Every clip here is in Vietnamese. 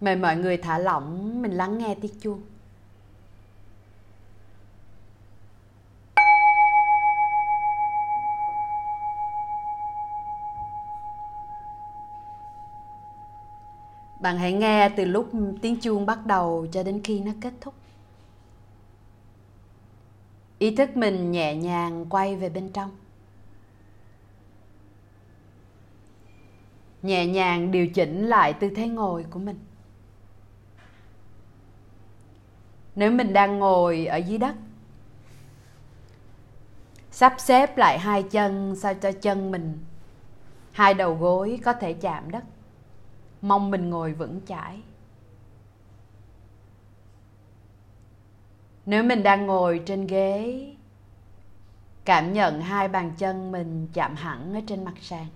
Mời mọi người thả lỏng, mình lắng nghe tiếng chuông. Bạn hãy nghe từ lúc tiếng chuông bắt đầu cho đến khi nó kết thúc. Ý thức mình nhẹ nhàng quay về bên trong. Nhẹ nhàng điều chỉnh lại tư thế ngồi của mình. Nếu mình đang ngồi ở dưới đất, sắp xếp lại hai chân sao cho chân mình hai đầu gối có thể chạm đất. Mong mình ngồi vững chãi. Nếu mình đang ngồi trên ghế cảm nhận hai bàn chân mình chạm hẳn ở trên mặt sàn.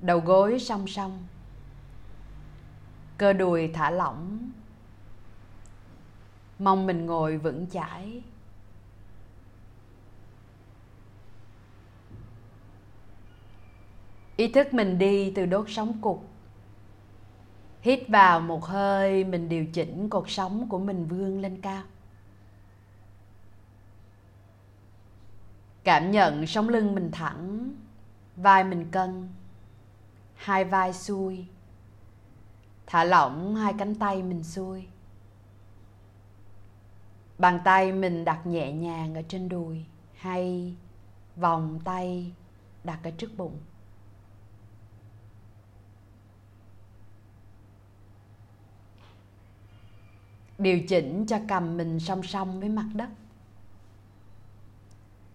Đầu gối song song cơ đùi thả lỏng mong mình ngồi vững chãi. Ý thức mình đi từ đốt sống cục. Hít vào một hơi, mình điều chỉnh cột sống của mình vươn lên cao. Cảm nhận sống lưng mình thẳng, vai mình cân, hai vai xuôi. Thả lỏng hai cánh tay mình xuôi bàn tay mình đặt nhẹ nhàng ở trên đùi hay vòng tay đặt ở trước bụng. Điều chỉnh cho cầm mình song song với mặt đất.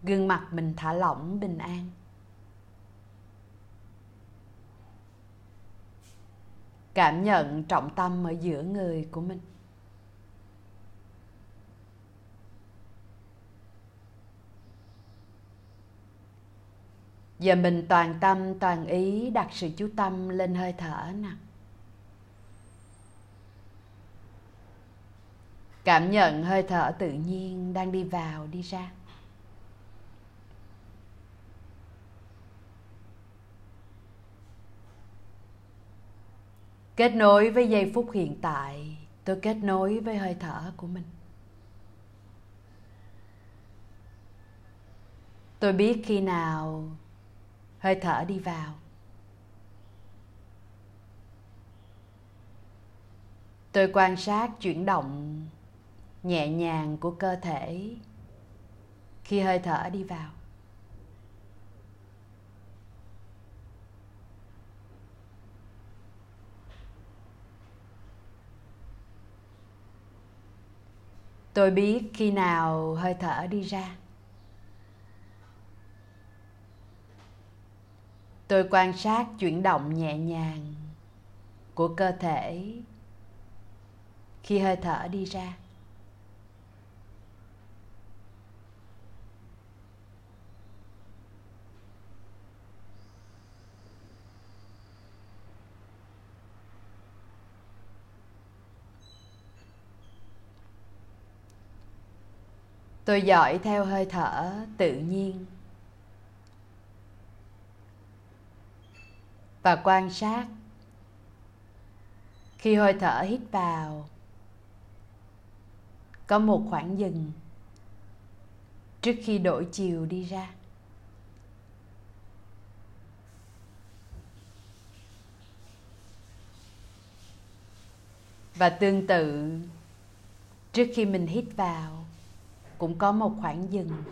Gương mặt mình thả lỏng bình an. Cảm nhận trọng tâm ở giữa người của mình. Giờ mình toàn tâm, toàn ý đặt sự chú tâm lên hơi thở nè. Cảm nhận hơi thở tự nhiên đang đi vào, đi ra. Kết nối với giây phút hiện tại, tôi kết nối với hơi thở của mình. Tôi biết khi nào hơi thở đi vào. Tôi quan sát chuyển động nhẹ nhàng của cơ thể khi hơi thở đi vào. Tôi biết khi nào hơi thở đi ra. Tôi quan sát chuyển động nhẹ nhàng của cơ thể. Khi hơi thở đi ra. Tôi dõi theo hơi thở tự nhiên. Và quan sát. Khi hơi thở hít vào, có một khoảng dừng trước khi đổi chiều đi ra. Và tương tự, trước khi mình hít vào, cũng có một khoảng dừng.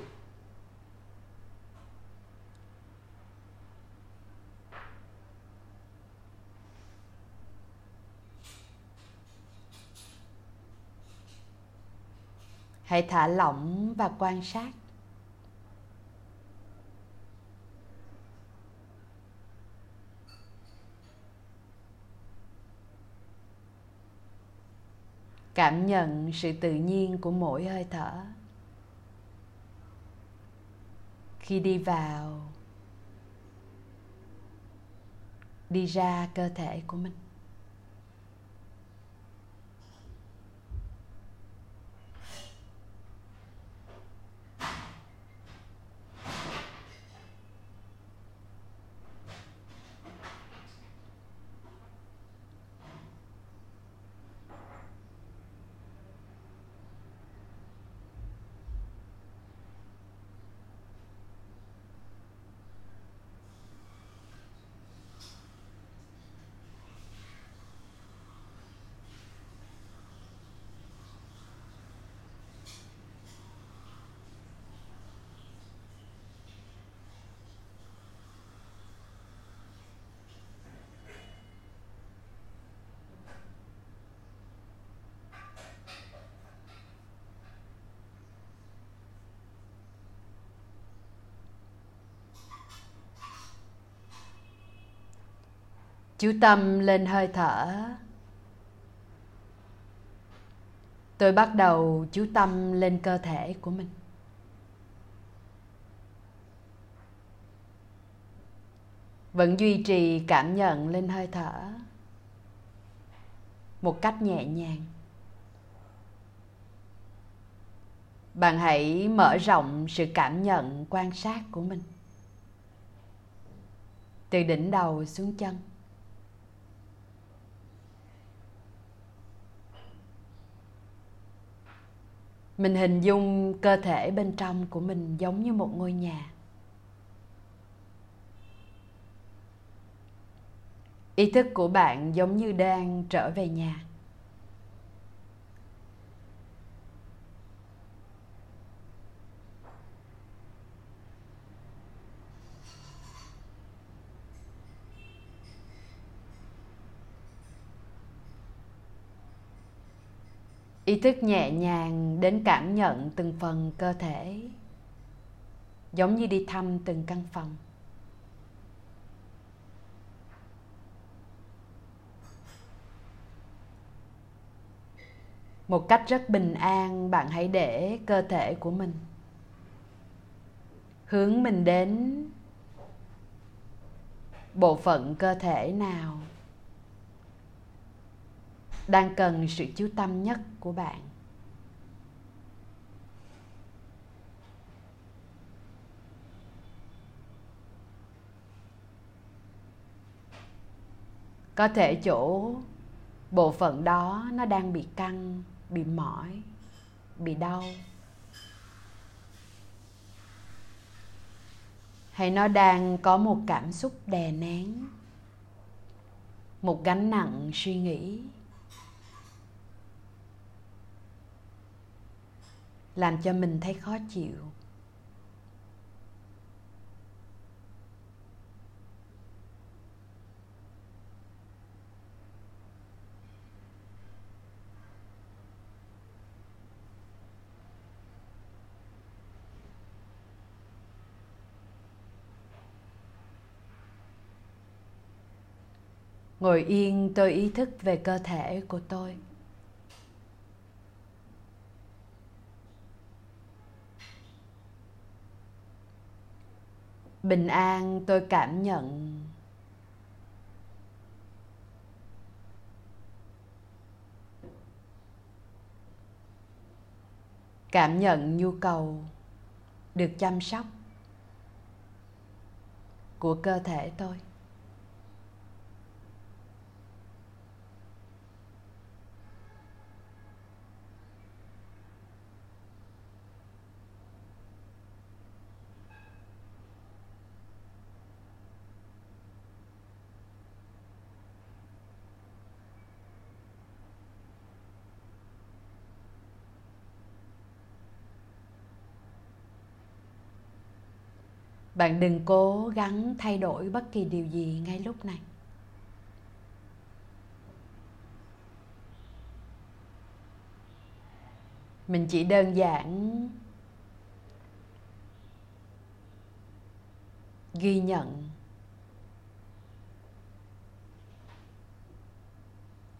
Hãy thả lỏng và quan sát. Cảm nhận sự tự nhiên của mỗi hơi thở. Khi đi vào, đi ra cơ thể của mình. Chú tâm lên hơi thở. Tôi bắt đầu chú tâm lên cơ thể của mình. Vẫn duy trì cảm nhận lên hơi thở một cách nhẹ nhàng. Bạn hãy mở rộng sự cảm nhận quan sát của mình. Từ đỉnh đầu xuống chân. Mình hình dung cơ thể bên trong của mình giống như một ngôi nhà. Ý thức của bạn giống như đang trở về nhà. Ý thức nhẹ nhàng đến cảm nhận từng phần cơ thể, giống như đi thăm từng căn phòng. Một cách rất bình an, bạn hãy để cơ thể của mình hướng mình đến bộ phận cơ thể nào đang cần sự chú tâm nhất của bạn. Có thể chỗ bộ phận đó nó đang bị căng, bị mỏi, bị đau. Hay nó đang có một cảm xúc đè nén, một gánh nặng suy nghĩ. Làm cho mình thấy khó chịu. Ngồi yên tôi ý thức về cơ thể của tôi. Bình an tôi cảm nhận. Cảm nhận nhu cầu được chăm sóc của cơ thể tôi. Bạn đừng cố gắng thay đổi bất kỳ điều gì ngay lúc này. Mình chỉ đơn giản ghi nhận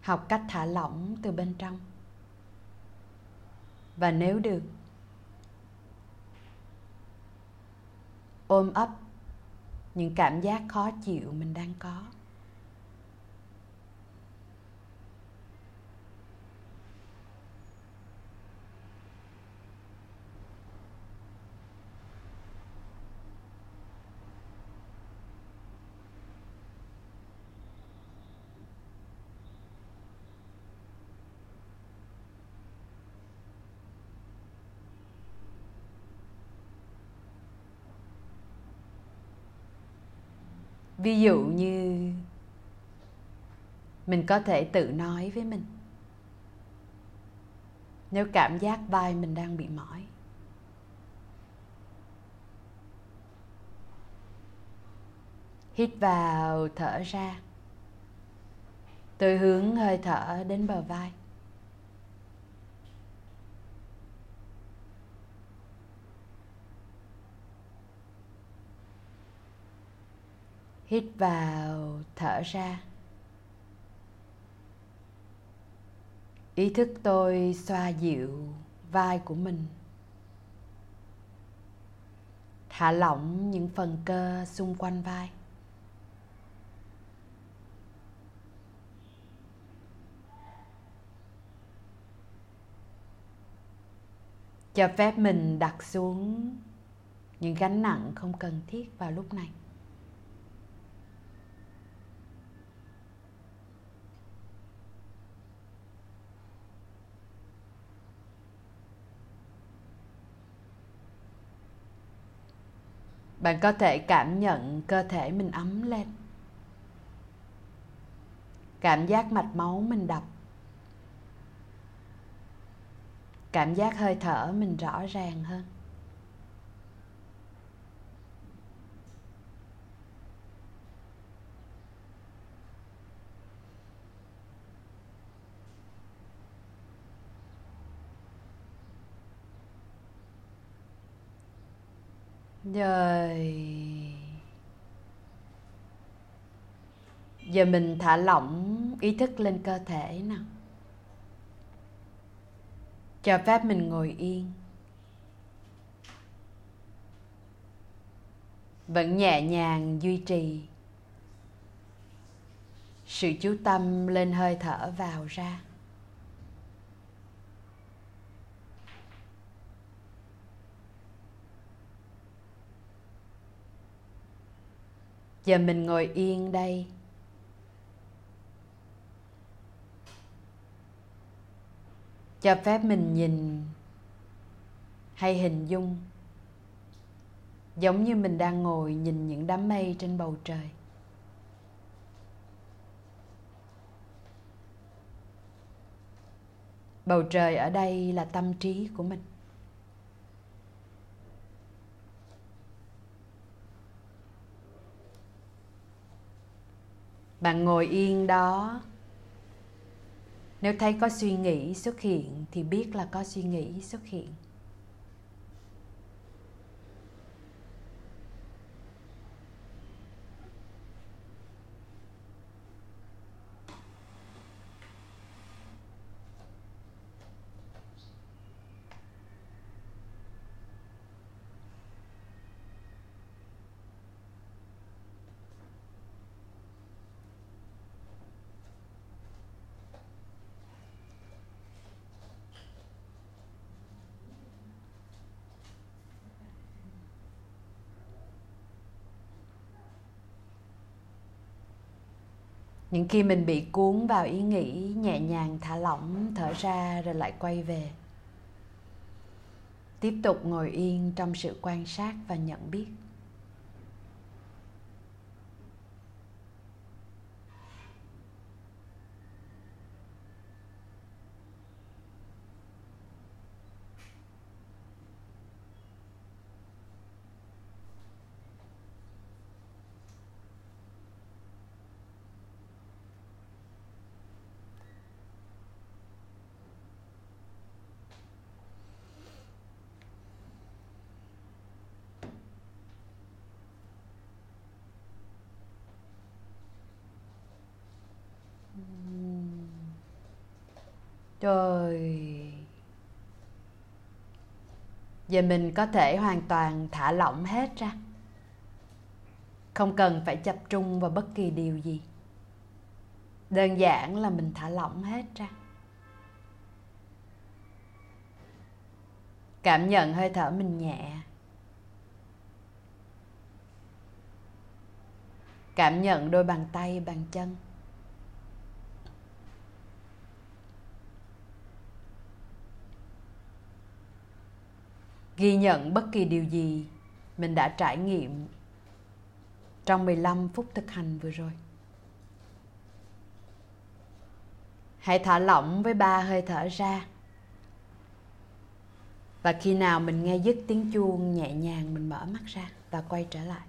học cách thả lỏng từ bên trong. Và nếu được ôm ấp những cảm giác khó chịu mình đang có. Ví dụ như mình có thể tự nói với mình. Nếu cảm giác vai mình đang bị mỏi. Hít vào thở ra. Tôi hướng hơi thở đến bờ vai hít vào, thở ra. Ý thức tôi xoa dịu vai của mình. Thả lỏng những phần cơ xung quanh vai. Cho phép mình đặt xuống những gánh nặng không cần thiết vào lúc này. Bạn có thể cảm nhận cơ thể mình ấm lên. Cảm giác mạch máu mình đập. Cảm giác hơi thở mình rõ ràng hơn. Rồi giờ mình thả lỏng ý thức lên cơ thể nào. Cho phép mình ngồi yên. Vẫn nhẹ nhàng duy trì. Sự chú tâm lên hơi thở vào ra. Giờ mình ngồi yên đây. Cho phép mình nhìn hay hình dung, giống như mình đang ngồi nhìn những đám mây trên bầu trời. Bầu trời ở đây là tâm trí của mình. Bạn ngồi yên đó. Nếu thấy có suy nghĩ xuất hiện thì biết là có suy nghĩ xuất hiện. Những khi mình bị cuốn vào ý nghĩ nhẹ nhàng, thả lỏng, thở ra rồi lại quay về. Tiếp tục ngồi yên trong sự quan sát và nhận biết. Trời. Giờ mình có thể hoàn toàn thả lỏng hết ra. Không cần phải tập trung vào bất kỳ điều gì. Đơn giản là mình thả lỏng hết ra. Cảm nhận hơi thở mình nhẹ. Cảm nhận đôi bàn tay, bàn chân. Ghi nhận bất kỳ điều gì mình đã trải nghiệm trong 15 phút thực hành vừa rồi. Hãy thả lỏng với ba hơi thở ra. Và khi nào mình nghe dứt tiếng chuông nhẹ nhàng, mình mở mắt ra và quay trở lại.